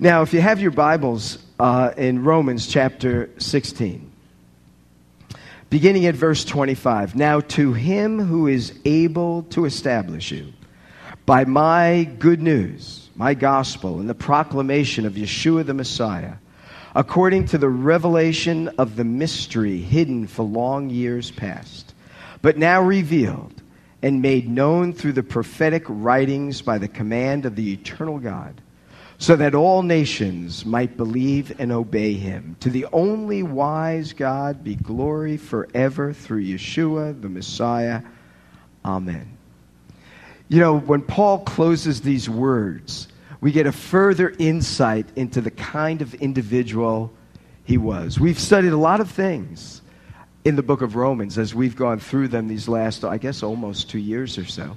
Now, if you have your Bibles uh, in Romans chapter 16, beginning at verse 25. Now, to him who is able to establish you by my good news, my gospel, and the proclamation of Yeshua the Messiah, according to the revelation of the mystery hidden for long years past, but now revealed and made known through the prophetic writings by the command of the eternal God so that all nations might believe and obey him. To the only wise God be glory forever through Yeshua, the Messiah. Amen. You know, when Paul closes these words, we get a further insight into the kind of individual he was. We've studied a lot of things in the book of Romans as we've gone through them these last, I guess, almost two years or so.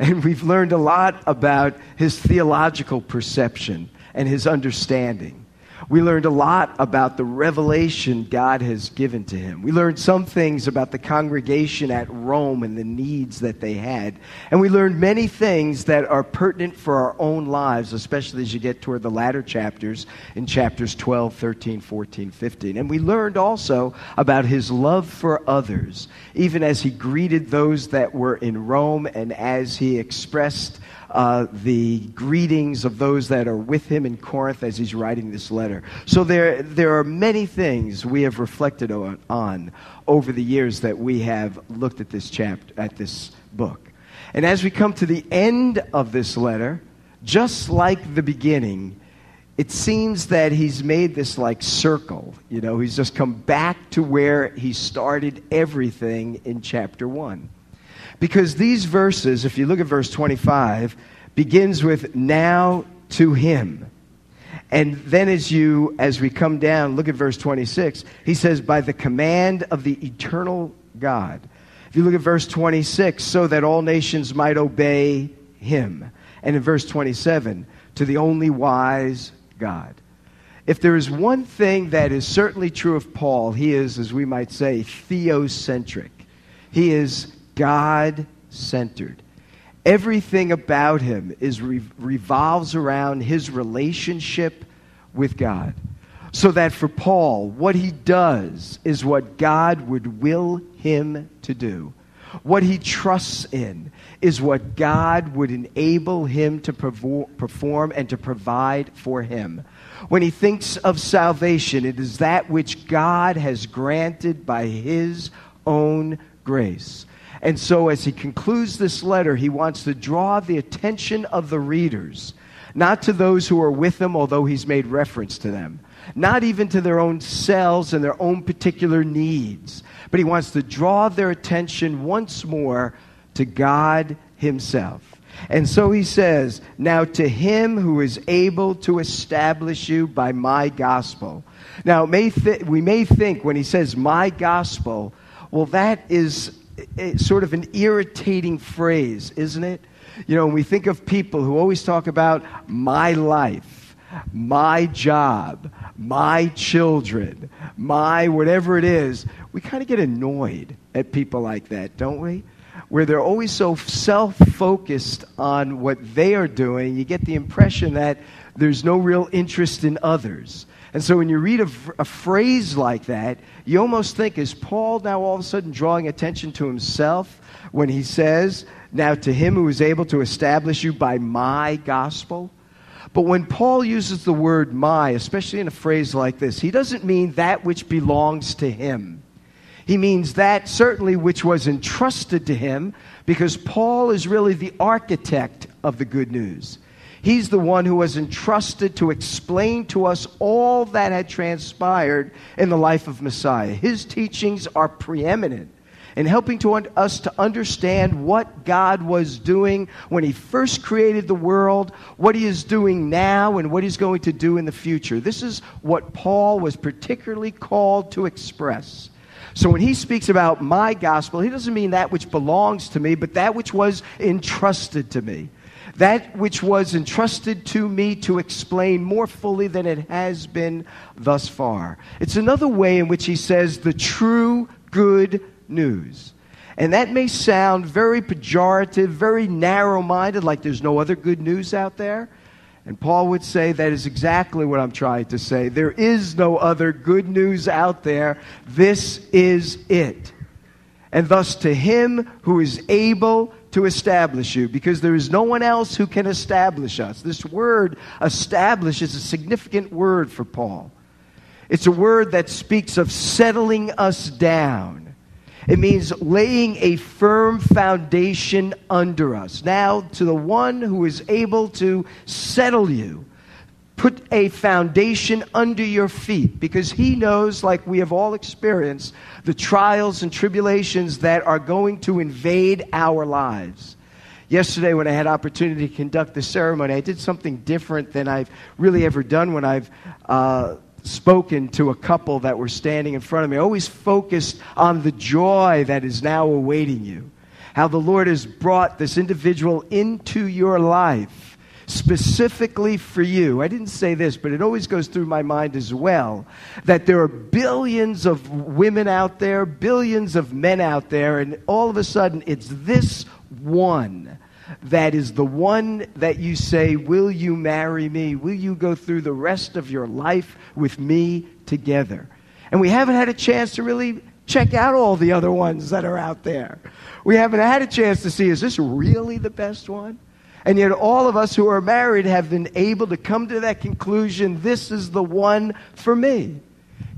And we've learned a lot about his theological perception and his understanding. We learned a lot about the revelation God has given to him. We learned some things about the congregation at Rome and the needs that they had. And we learned many things that are pertinent for our own lives, especially as you get toward the latter chapters in chapters 12, 13, 14, 15. And we learned also about his love for others, even as he greeted those that were in Rome and as he expressed uh, the greetings of those that are with him in Corinth as he's writing this letter. So there, there are many things we have reflected on, on over the years that we have looked at this chapter, at this book. And as we come to the end of this letter, just like the beginning, it seems that he's made this like circle. You know, he's just come back to where he started everything in chapter 1. Because these verses, if you look at verse 25, begins with now to him. And then as you as we come down, look at verse 26. He says by the command of the eternal God. If you look at verse 26, so that all nations might obey him. And in verse 27, to the only wise God. If there is one thing that is certainly true of Paul, he is, as we might say, theocentric. He is God centered. Everything about him is re- revolves around his relationship with God. So that for Paul, what he does is what God would will him to do. What he trusts in is what God would enable him to perform and to provide for him. When he thinks of salvation, it is that which God has granted by his own grace. And so, as he concludes this letter, he wants to draw the attention of the readers, not to those who are with him, although he's made reference to them, not even to their own selves and their own particular needs, but he wants to draw their attention once more to God himself. And so he says, Now to him who is able to establish you by my gospel. Now, may th- we may think when he says my gospel, well, that is sort of an irritating phrase, isn't it? You know, when we think of people who always talk about my life, my job, my children, my whatever it is, we kind of get annoyed at people like that, don't we? Where they're always so self focused on what they are doing, you get the impression that there's no real interest in others. And so when you read a, a, phrase like that, you almost think, is Paul now all of a sudden drawing attention to himself when he says, Now to him who is able to establish you by my gospel? But when Paul uses the word my, especially in a phrase like this, he doesn't mean that which belongs to him. He means that certainly which was entrusted to him, because Paul is really the architect of the good news. He's the one who was entrusted to explain to us all that had transpired in the life of Messiah. His teachings are preeminent in helping to un- us to understand what God was doing when He first created the world, what He is doing now, and what He's going to do in the future. This is what Paul was particularly called to express. So when he speaks about my gospel, he doesn't mean that which belongs to me, but that which was entrusted to me that which was entrusted to me to explain more fully than it has been thus far. It's another way in which he says the true good news. And that may sound very pejorative, very narrow minded, like there's no other good news out there. And Paul would say that is exactly what I'm trying to say. There is no other good news out there. This is it. And thus, to him who is able to establish you, because there is no one else who can establish us. This word establish is a significant word for Paul. It's a word that speaks of settling us down. It means laying a firm foundation under us. Now, to the one who is able to settle you, put a foundation under your feet because he knows, like we have all experienced, the trials and tribulations that are going to invade our lives. Yesterday, when I had opportunity to conduct the ceremony, I did something different than I've really ever done when I've uh, spoken to a couple that were standing in front of me. I always focused on the joy that is now awaiting you. How the Lord has brought this individual into your life specifically for you. I didn't say this, but it always goes through my mind as well that there are billions of women out there, billions of men out there, and all of a sudden it's this one that is the one that you say, Will you marry me? Will you go through the rest of your life with me together? And we haven't had a chance to really check out all the other ones that are out there. We haven't had a chance to see, is this really the best one? And yet, all of us who are married have been able to come to that conclusion this is the one for me.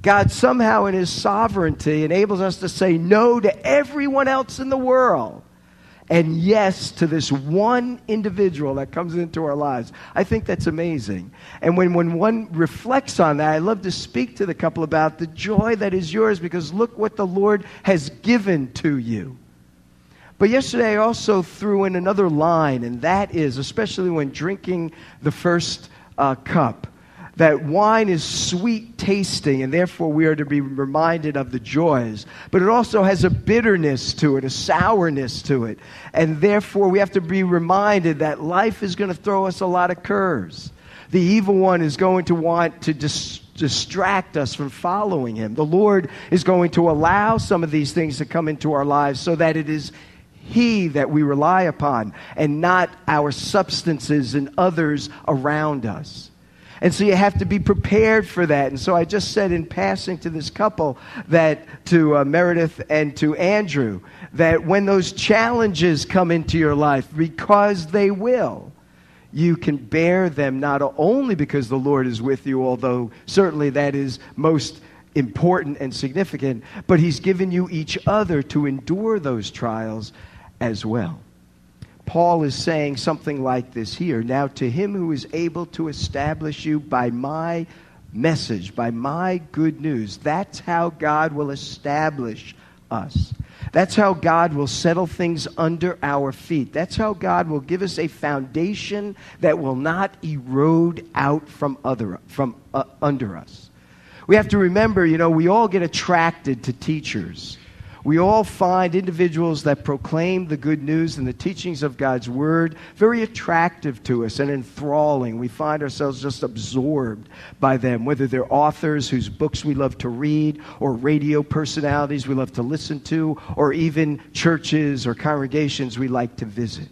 God somehow, in His sovereignty, enables us to say no to everyone else in the world and yes to this one individual that comes into our lives. I think that's amazing. And when, when one reflects on that, I love to speak to the couple about the joy that is yours because look what the Lord has given to you. But yesterday I also threw in another line, and that is, especially when drinking the first uh, cup, that wine is sweet tasting, and therefore we are to be reminded of the joys. But it also has a bitterness to it, a sourness to it. And therefore we have to be reminded that life is going to throw us a lot of curves. The evil one is going to want to dis- distract us from following him. The Lord is going to allow some of these things to come into our lives so that it is he that we rely upon and not our substances and others around us. And so you have to be prepared for that. And so I just said in passing to this couple that to uh, Meredith and to Andrew that when those challenges come into your life, because they will, you can bear them not only because the Lord is with you, although certainly that is most important and significant, but He's given you each other to endure those trials as well. Paul is saying something like this here. Now, to him who is able to establish you by my message, by my good news, that's how God will establish us. That's how God will settle things under our feet. That's how God will give us a foundation that will not erode out from, other, from uh, under us. We have to remember, you know, we all get attracted to teachers we all find individuals that proclaim the good news and the teachings of God's word very attractive to us and enthralling. We find ourselves just absorbed by them, whether they're authors whose books we love to read, or radio personalities we love to listen to, or even churches or congregations we like to visit.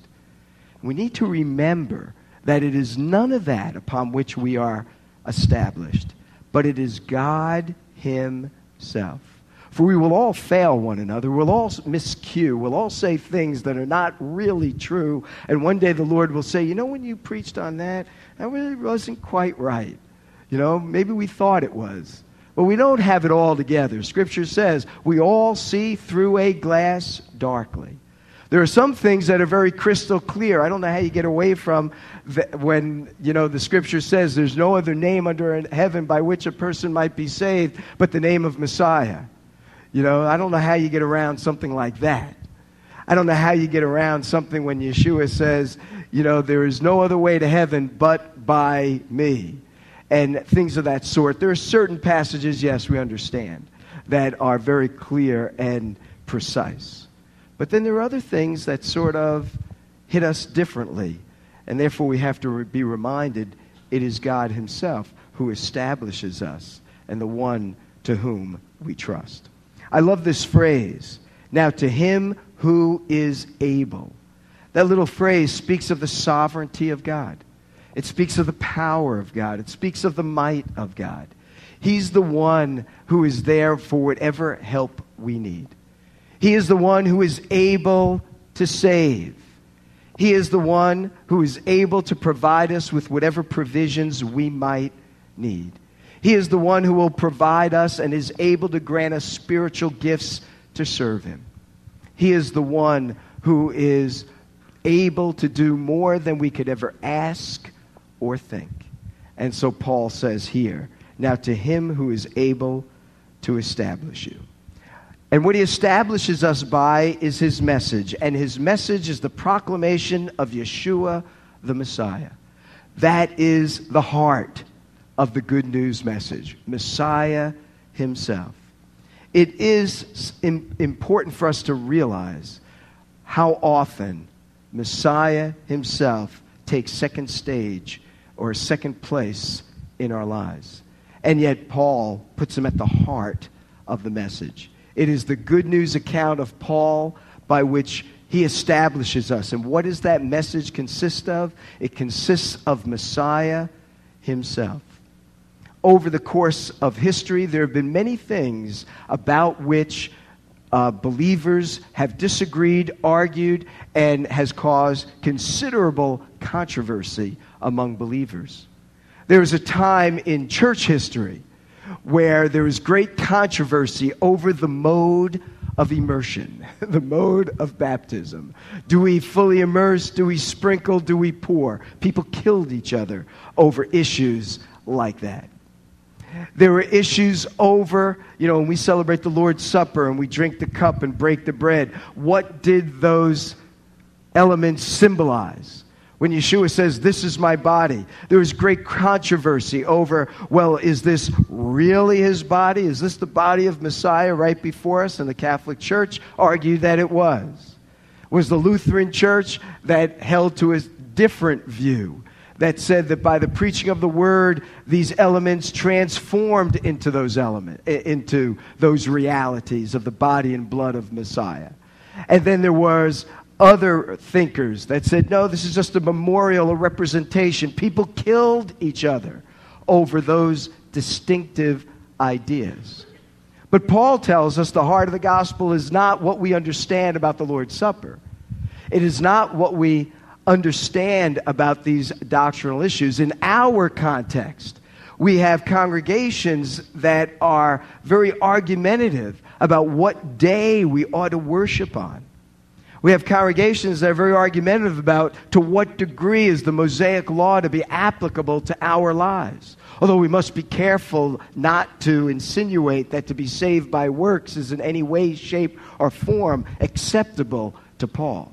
We need to remember that it is none of that upon which we are established, but it is God Himself. For we will all fail one another. We'll all miscue. We'll all say things that are not really true. And one day the Lord will say, You know, when you preached on that, that really wasn't quite right. You know, maybe we thought it was. But we don't have it all together. Scripture says we all see through a glass darkly. There are some things that are very crystal clear. I don't know how you get away from the, when, you know, the scripture says there's no other name under heaven by which a person might be saved but the name of Messiah. You know, I don't know how you get around something like that. I don't know how you get around something when Yeshua says, you know, there is no other way to heaven but by me. And things of that sort. There are certain passages, yes, we understand, that are very clear and precise. But then there are other things that sort of hit us differently. And therefore, we have to be reminded it is God Himself who establishes us and the one to whom we trust. I love this phrase. Now, to him who is able. That little phrase speaks of the sovereignty of God. It speaks of the power of God. It speaks of the might of God. He's the one who is there for whatever help we need. He is the one who is able to save. He is the one who is able to provide us with whatever provisions we might need. He is the one who will provide us and is able to grant us spiritual gifts to serve Him. He is the one who is able to do more than we could ever ask or think. And so Paul says here, now to him who is able to establish you. And what he establishes us by is his message. And his message is the proclamation of Yeshua the Messiah. That is the heart of the good news message Messiah himself. It is important for us to realize how often Messiah himself takes second stage or second place in our lives. And yet, Paul puts him at the heart of the message. It is the good news account of Paul by which he establishes us. And what does that message consist of? It consists of Messiah himself. Over the course of history, there have been many things about which uh, believers have disagreed, argued, and has caused considerable controversy among believers. There was a time in church history where there was great controversy over the mode of immersion, the mode of baptism. Do we fully immerse? Do we sprinkle? Do we pour? People killed each other over issues like that. There were issues over, you know, when we celebrate the Lord's Supper and we drink the cup and break the bread, what did those elements symbolize? when Yeshua says, This is my body, there was great controversy over, well, is this really his body? Is this the body of Messiah right before us? And the Catholic Church argued that it was. Was the Lutheran Church that held to a different view? That said that by the preaching of the word, these elements transformed into those elements, into those realities of the body and blood of Messiah. And then there was other thinkers that said, no, this is just a memorial, a representation. People killed each other over those distinctive ideas. But Paul tells us the heart of the gospel is not what we understand about the Lord's Supper. It is not what we understand about these doctrinal issues. In our context, we have congregations that are very argumentative about what day we ought to worship on. We have congregations that are very argumentative about to what degree is the Mosaic law to be applicable to our lives. Although we must be careful not to insinuate that to be saved by works is in any way, shape, or form acceptable to Paul.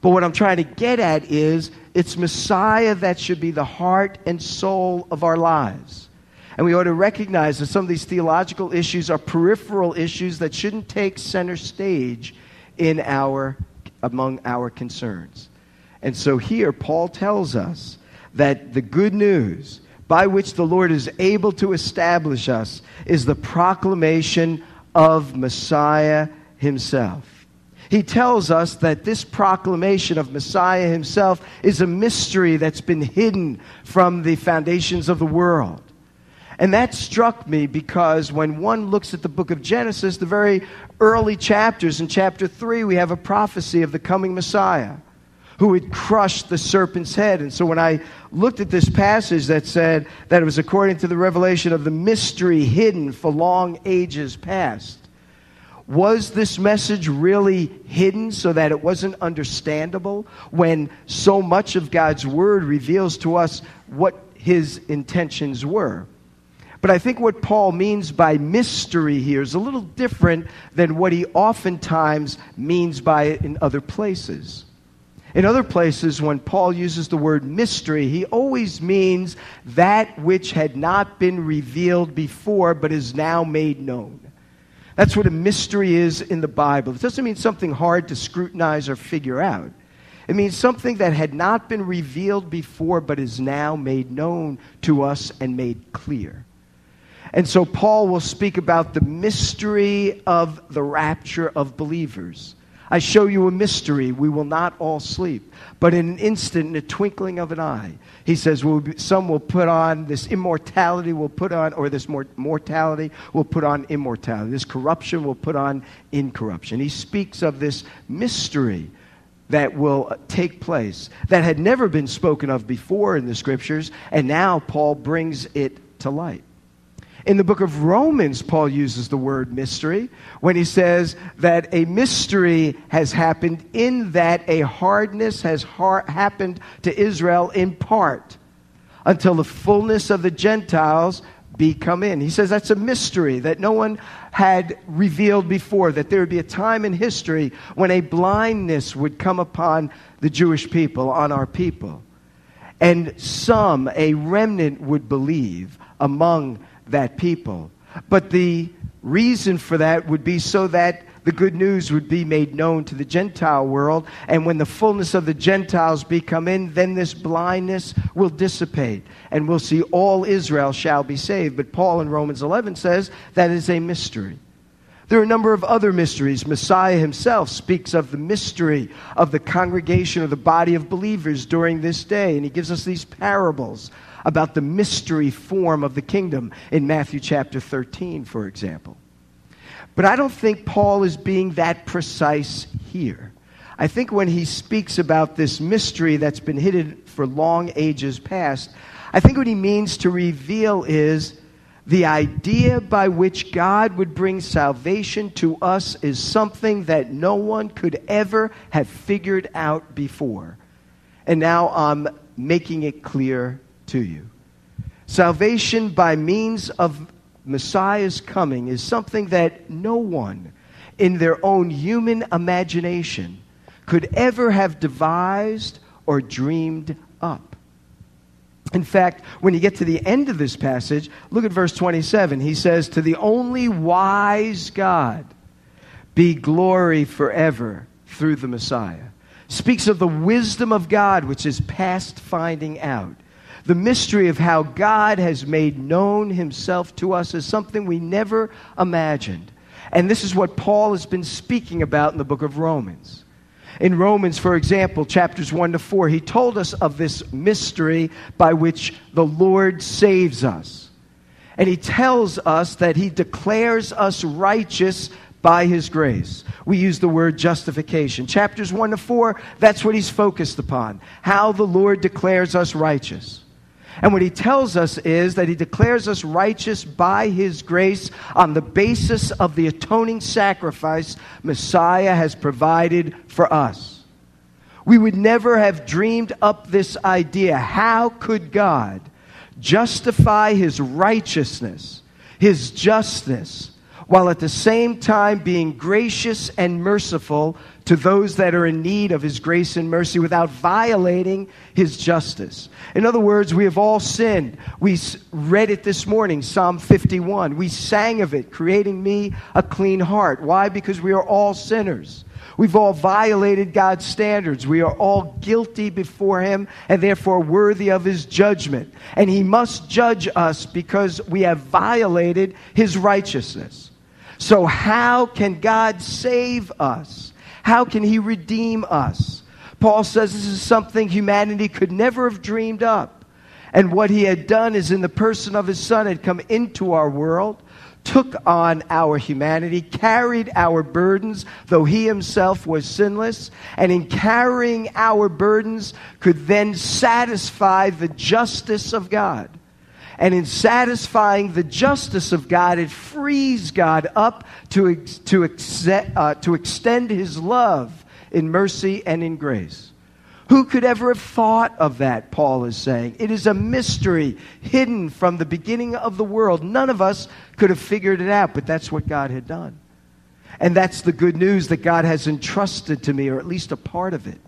But what I'm trying to get at is it's Messiah that should be the heart and soul of our lives. And we ought to recognize that some of these theological issues are peripheral issues that shouldn't take center stage in our among our concerns. And so here, Paul tells us that the good news by which the Lord is able to establish us is the proclamation of Messiah himself. He tells us that this proclamation of Messiah himself is a mystery that's been hidden from the foundations of the world. And that struck me because when one looks at the book of Genesis, the very early chapters, in chapter 3, we have a prophecy of the coming Messiah who would crush the serpent's head. And so when I looked at this passage that said that it was according to the revelation of the mystery hidden for long ages past, was this message really hidden so that it wasn't understandable when so much of God's word reveals to us what his intentions were? But I think what Paul means by mystery here is a little different than what he oftentimes means by it in other places. In other places, when Paul uses the word mystery, he always means that which had not been revealed before but is now made known. That's what a mystery is in the Bible. It doesn't mean something hard to scrutinize or figure out. It means something that had not been revealed before but is now made known to us and made clear. And so Paul will speak about the mystery of the rapture of believers. I show you a mystery. We will not all sleep. But in an instant, in a twinkling of an eye, he says, we'll be, some will put on this immortality, will put on, or this mortality will put on immortality. This corruption will put on incorruption. He speaks of this mystery that will uh, take place that had never been spoken of before in the scriptures, and now Paul brings it to light. In the book of Romans, Paul uses the word mystery when he says that a mystery has happened in that a hardness has har- happened to Israel in part until the fullness of the Gentiles be come in. He says that's a mystery that no one had revealed before, that there would be a time in history when a blindness would come upon the Jewish people, on our people. And some, a remnant, would believe among that people. But the reason for that would be so that the good news would be made known to the Gentile world. And when the fullness of the Gentiles be come in, then this blindness will dissipate. And we'll see all Israel shall be saved. But Paul in Romans 11 says that is a mystery. There are a number of other mysteries. Messiah himself speaks of the mystery of the congregation or the body of believers during this day. And he gives us these parables about the mystery form of the kingdom in Matthew chapter 13, for example. But I don't think Paul is being that precise here. I think when he speaks about this mystery that's been hidden for long ages past, I think what he means to reveal is the idea by which God would bring salvation to us is something that no one could ever have figured out before. And now I'm making it clear to you. Salvation by means of Messiah's coming is something that no one in their own human imagination could ever have devised or dreamed up. In fact, when you get to the end of this passage, look at verse 27. He says, To the only wise God be glory forever through the Messiah. Speaks of the wisdom of God, which is past finding out the mystery of how God has made known himself to us is something we never imagined. And this is what Paul has been speaking about in the book of Romans. In Romans, for example, chapters 1 to 4, he told us of this mystery by which the Lord saves us. And he tells us that he declares us righteous by his grace. We use the word justification. Chapters 1 to 4, that's what he's focused upon how the Lord declares us righteous. And what he tells us is that he declares us righteous by his grace on the basis of the atoning sacrifice Messiah has provided for us. We would never have dreamed up this idea. How could God justify his righteousness, his justice, while at the same time being gracious and merciful to those that are in need of his grace and mercy without violating his justice. In other words, we have all sinned. We read it this morning, Psalm 51. We sang of it, creating me a clean heart. Why? Because we are all sinners. We've all violated God's standards. We are all guilty before Him and therefore worthy of His judgment. And He must judge us because we have violated His righteousness. So, how can God save us? How can he redeem us? Paul says this is something humanity could never have dreamed up. And what he had done is, in the person of his son, had come into our world, took on our humanity, carried our burdens, though he himself was sinless, and in carrying our burdens, could then satisfy the justice of God. And in satisfying the justice of God, it frees God up to, to, uh, to extend his love in mercy and in grace. Who could ever have thought of that, Paul is saying? It is a mystery hidden from the beginning of the world. None of us could have figured it out, but that's what God had done. And that's the good news that God has entrusted to me, or at least a part of it.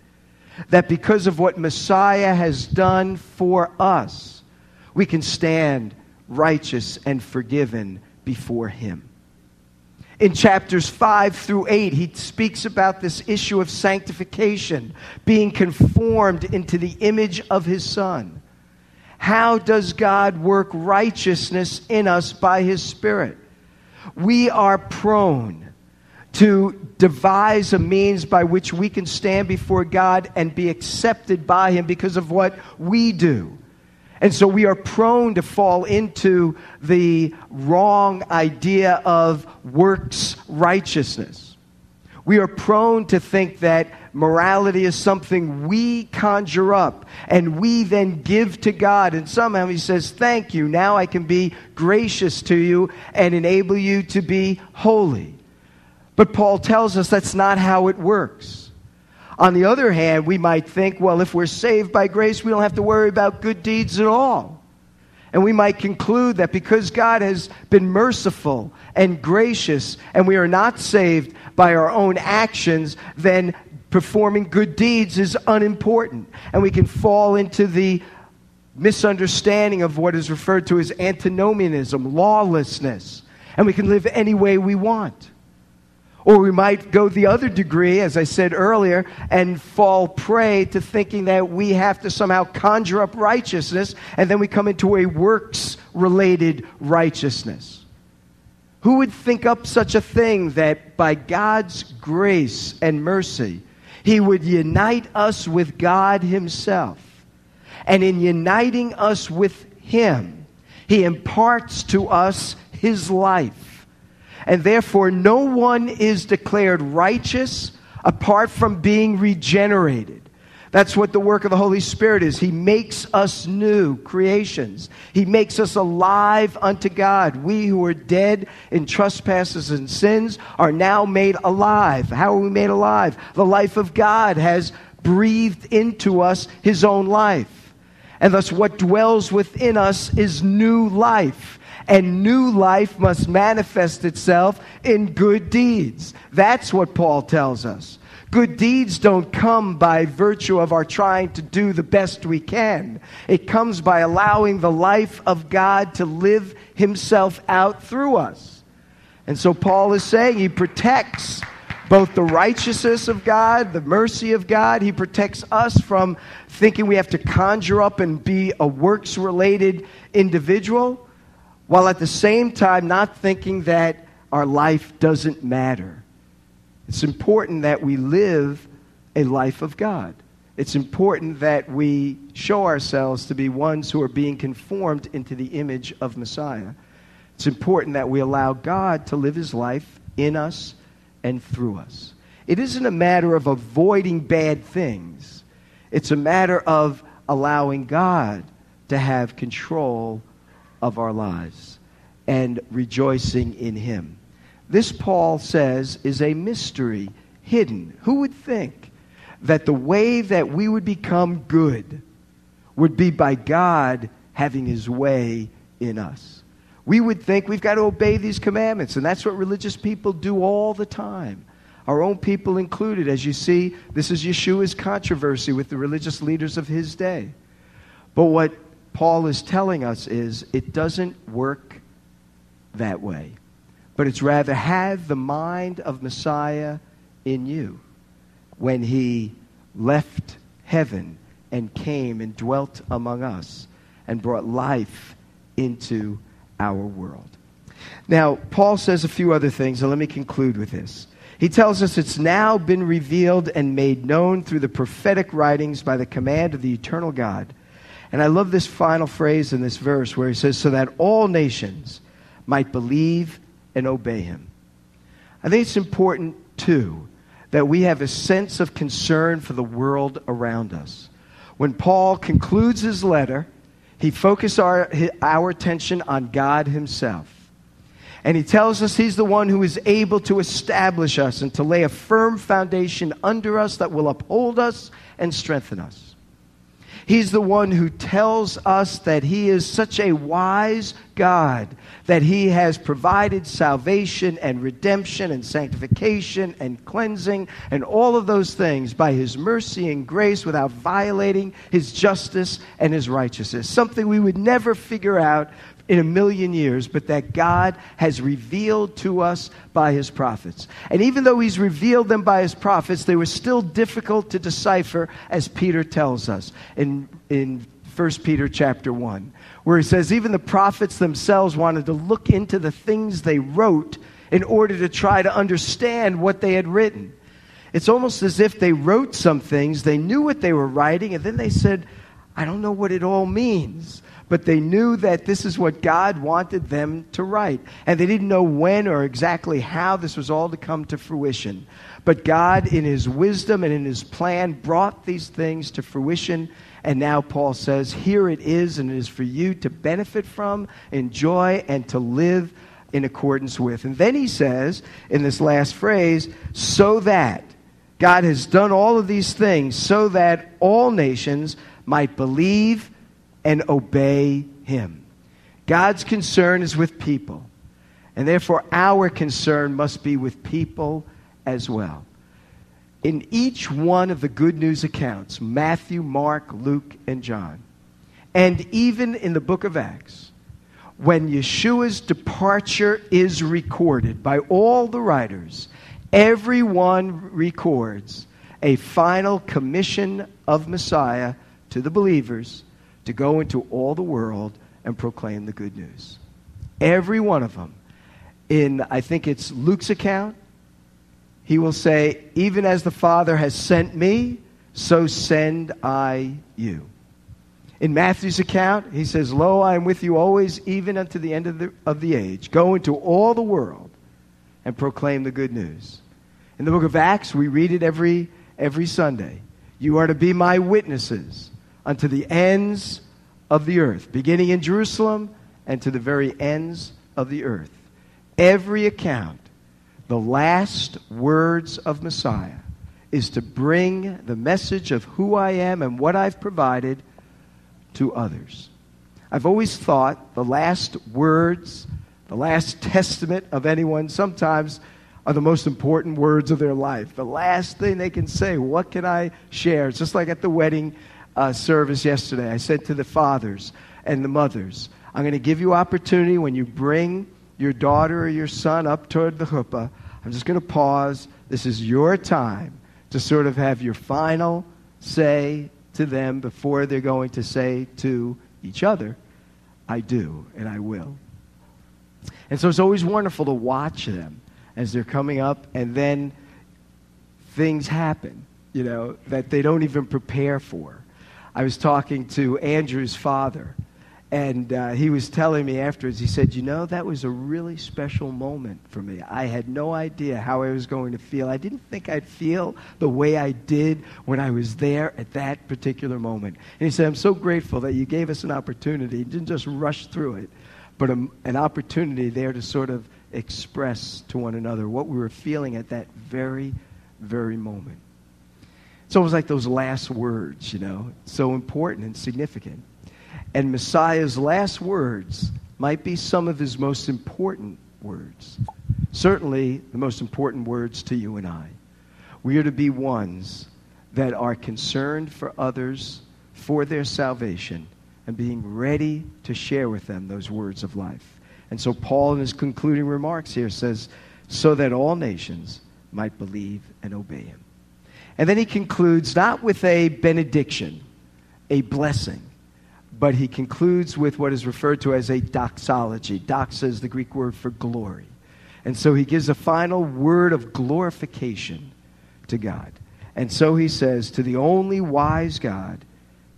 That because of what Messiah has done for us, we can stand righteous and forgiven before Him. In chapters 5 through 8, he speaks about this issue of sanctification, being conformed into the image of his Son. How does God work righteousness in us by his Spirit? We are prone to devise a means by which we can stand before God and be accepted by Him because of what we do. And so we are prone to fall into the wrong idea of works righteousness. We are prone to think that morality is something we conjure up and we then give to God. And somehow He says, Thank you. Now I can be gracious to you and enable you to be holy. But Paul tells us that's not how it works. On the other hand, we might think, well, if we're saved by grace, we don't have to worry about good deeds at all. And we might conclude that because God has been merciful and gracious and we are not saved by our own actions, then performing good deeds is unimportant. And we can fall into the misunderstanding of what is referred to as antinomianism, lawlessness. And we can live any way we want. Or we might go the other degree, as I said earlier, and fall prey to thinking that we have to somehow conjure up righteousness, and then we come into a works related righteousness. Who would think up such a thing that by God's grace and mercy, He would unite us with God Himself? And in uniting us with Him, He imparts to us His life and therefore no one is declared righteous apart from being regenerated. That's what the work of the Holy Spirit is. He makes us new creations. He makes us alive unto God. We who are dead in trespasses and sins are now made alive. How are we made alive? The life of God has breathed into us his own life. And thus, what dwells within us is new life and new life must manifest itself in good deeds. That's what Paul tells us. Good deeds don't come by virtue of our trying to do the best we can. It comes by allowing the life of God to live himself out through us. And so Paul is saying he protects both the righteousness of God, the mercy of God. He protects us from thinking we have to conjure up and be a works related individual while at the same time not thinking that our life doesn't matter. It's important that we live a life of God. It's important that we show ourselves to be ones who are being conformed into the image of Messiah. It's important that we allow God to live his life in us and through us. It isn't a matter of avoiding bad things, it's a matter of allowing God to have control of our lives and rejoicing in Him. This, Paul says, is a mystery hidden. Who would think that the way that we would become good would be by God having His way in us? We would think we've got to obey these commandments, and that's what religious people do all the time. Our own people included. As you see, this is Yeshua's controversy with the religious leaders of his day. But what Paul is telling us is it doesn't work that way, but it's rather have the mind of Messiah in you when he left heaven and came and dwelt among us and brought life into our world. Now, Paul says a few other things, and let me conclude with this. He tells us it's now been revealed and made known through the prophetic writings by the command of the eternal God and I love this final phrase in this verse where he says, so that all nations might believe and obey him. I think it's important, too, that we have a sense of concern for the world around us. When Paul concludes his letter, he focuses our, our attention on God himself. And he tells us he's the one who is able to establish us and to lay a firm foundation under us that will uphold us and strengthen us. He's the one who tells us that He is such a wise God that He has provided salvation and redemption and sanctification and cleansing and all of those things by His mercy and grace without violating His justice and His righteousness. Something we would never figure out in a million years, but that God has revealed to us by his prophets. And even though he's revealed them by his prophets, they were still difficult to decipher, as Peter tells us in, in 1 Peter chapter 1, where he says, even the prophets themselves wanted to look into the things they wrote in order to try to understand what they had written. It's almost as if they wrote some things, they knew what they were writing, and then they said, I don't know what it all means. But they knew that this is what God wanted them to write. And they didn't know when or exactly how this was all to come to fruition. But God, in His wisdom and in His plan, brought these things to fruition. And now Paul says, Here it is, and it is for you to benefit from, enjoy, and to live in accordance with. And then he says, in this last phrase, so that God has done all of these things, so that all nations might believe and obey him. God's concern is with people, and therefore our concern must be with people as well. In each one of the good news accounts Matthew, Mark, Luke, and John, and even in the book of Acts when Yeshua's departure is recorded by all the writers, everyone records a final commission of Messiah to the believers to go into all the world and proclaim the good news. Every one of them. In, I think it's Luke's account, he will say, Even as the Father has sent me, so send I you. In Matthew's account, he says, Lo, I am with you always, even unto the end of the, of the age. Go into all the world and proclaim the good news. In the book of Acts, we read it every, every Sunday. You are to be my witnesses unto the ends of the earth, beginning in Jerusalem and to the very ends of the earth. Every account, the last words of Messiah, is to bring the message of who I am and what I've provided to others. I've always thought the last words, the last testament of anyone sometimes are the most important words of their life. The last thing they can say, what can I share? It's just like at the wedding uh, service yesterday. I said to the fathers and the mothers, I'm going to give you opportunity when you bring your daughter or your son up toward the chuppah. I'm just going to pause. This is your time to sort of have your final say to them before they're going to say to each other, I do and I will. And so it's always wonderful to watch them as they're coming up, and then things happen, you know, that they don't even prepare for. I was talking to Andrew's father, and uh, he was telling me afterwards, he said, You know, that was a really special moment for me. I had no idea how I was going to feel. I didn't think I'd feel the way I did when I was there at that particular moment. And he said, I'm so grateful that you gave us an opportunity. You didn't just rush through it, but a, an opportunity there to sort of express to one another what we were feeling at that very, very moment. It's almost like those last words, you know, so important and significant. And Messiah's last words might be some of his most important words. Certainly, the most important words to you and I. We are to be ones that are concerned for others, for their salvation, and being ready to share with them those words of life. And so, Paul, in his concluding remarks here, says, so that all nations might believe and obey him. And then he concludes not with a benediction, a blessing, but he concludes with what is referred to as a doxology. Doxa is the Greek word for glory. And so he gives a final word of glorification to God. And so he says, To the only wise God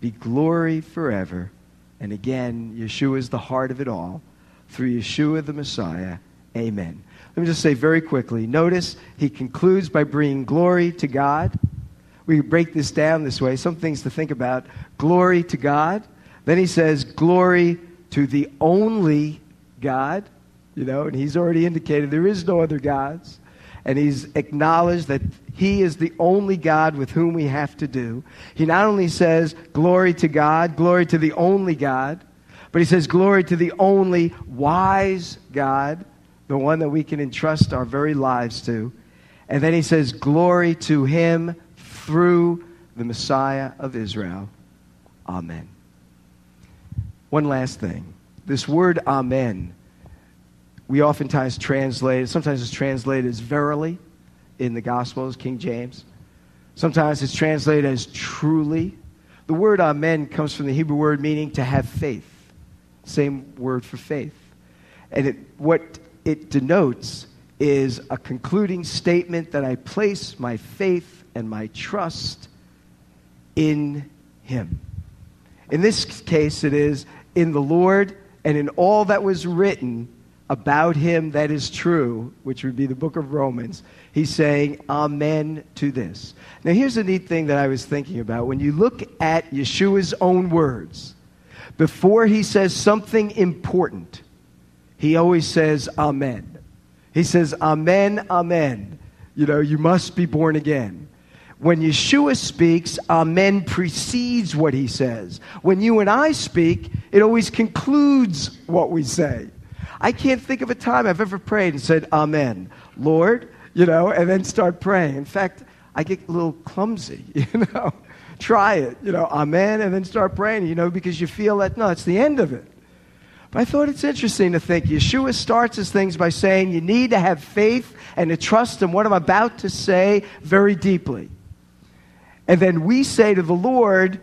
be glory forever. And again, Yeshua is the heart of it all. Through Yeshua the Messiah. Amen. Let me just say very quickly notice he concludes by bringing glory to God. We break this down this way. Some things to think about. Glory to God then he says, Glory to the only God, you know, and he's already indicated there is no other gods. And he's acknowledged that he is the only God with whom we have to do. He not only says, Glory to God, glory to the only God, but he says, Glory to the only wise God, the one that we can entrust our very lives to. And then he says, Glory to him through the Messiah of Israel. Amen. One last thing. This word amen, we oftentimes translate it, sometimes it's translated as verily in the Gospels, King James. Sometimes it's translated as truly. The word amen comes from the Hebrew word meaning to have faith. Same word for faith. And it, what it denotes is a concluding statement that I place my faith and my trust in Him. In this case, it is in the Lord and in all that was written about Him that is true, which would be the book of Romans. He's saying, Amen to this. Now, here's a neat thing that I was thinking about. When you look at Yeshua's own words, before he says something important, he always says, Amen. He says, Amen, Amen. You know, you must be born again. When Yeshua speaks, Amen precedes what he says. When you and I speak, it always concludes what we say. I can't think of a time I've ever prayed and said, Amen. Lord, you know, and then start praying. In fact, I get a little clumsy, you know. Try it, you know, Amen, and then start praying, you know, because you feel that, no, it's the end of it. But I thought it's interesting to think Yeshua starts his things by saying you need to have faith and to trust in what I'm about to say very deeply. And then we say to the Lord,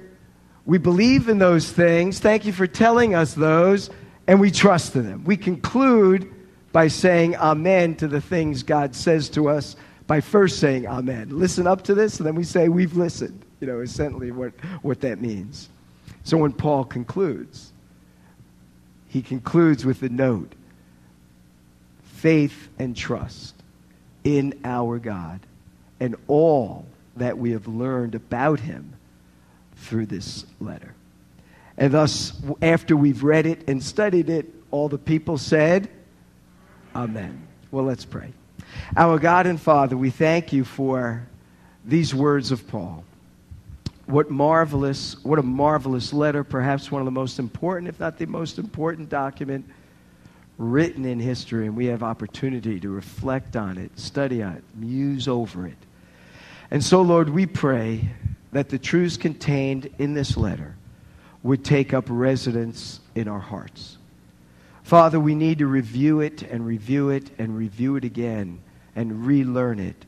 we believe in those things. Thank you for telling us those. And we trust in them. We conclude by saying amen to the things God says to us by first saying amen. Listen up to this, and then we say we've listened. You know, essentially what, what that means. So when Paul concludes, he concludes with the note faith and trust in our God and all that we have learned about him through this letter. And thus, after we've read it and studied it, all the people said, Amen. Well, let's pray. Our God and Father, we thank you for these words of Paul. What marvelous, what a marvelous letter, perhaps one of the most important, if not the most important document written in history, and we have opportunity to reflect on it, study on it, muse over it. And so, Lord, we pray that the truths contained in this letter would take up residence in our hearts. Father, we need to review it and review it and review it again and relearn it.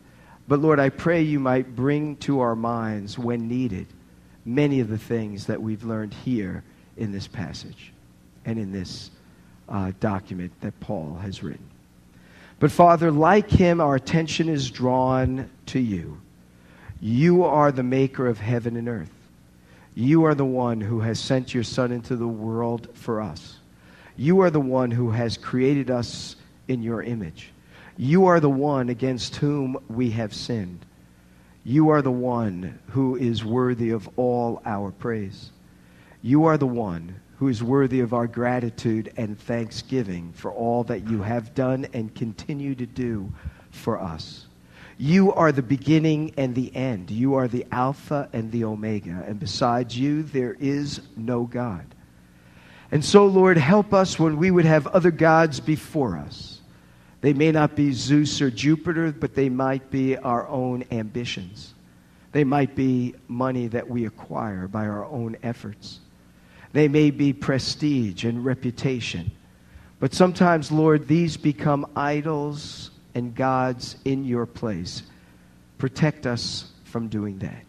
But Lord, I pray you might bring to our minds, when needed, many of the things that we've learned here in this passage and in this uh, document that Paul has written. But Father, like him, our attention is drawn to you. You are the maker of heaven and earth. You are the one who has sent your Son into the world for us. You are the one who has created us in your image. You are the one against whom we have sinned. You are the one who is worthy of all our praise. You are the one who is worthy of our gratitude and thanksgiving for all that you have done and continue to do for us. You are the beginning and the end. You are the Alpha and the Omega. And besides you, there is no God. And so, Lord, help us when we would have other gods before us. They may not be Zeus or Jupiter, but they might be our own ambitions. They might be money that we acquire by our own efforts. They may be prestige and reputation. But sometimes, Lord, these become idols and gods in your place. Protect us from doing that.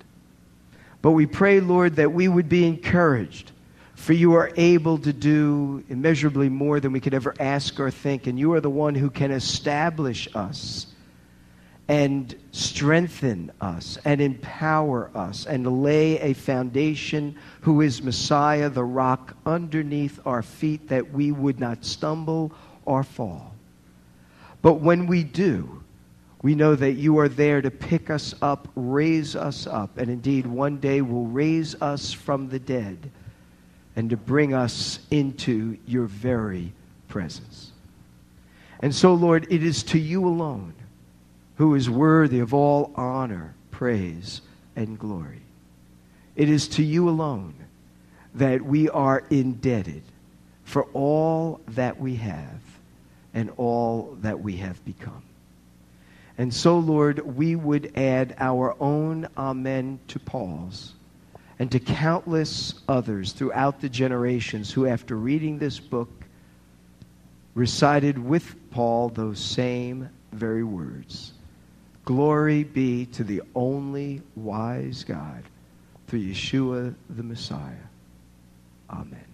But we pray, Lord, that we would be encouraged, for you are able to do immeasurably more than we could ever ask or think, and you are the one who can establish us and strengthen us and empower us and lay a foundation who is Messiah, the rock underneath our feet, that we would not stumble or fall. But when we do, we know that you are there to pick us up, raise us up, and indeed one day will raise us from the dead and to bring us into your very presence. And so, Lord, it is to you alone who is worthy of all honor, praise, and glory. It is to you alone that we are indebted for all that we have and all that we have become. And so, Lord, we would add our own amen to Paul's and to countless others throughout the generations who, after reading this book, recited with Paul those same very words. Glory be to the only wise God through Yeshua the Messiah. Amen.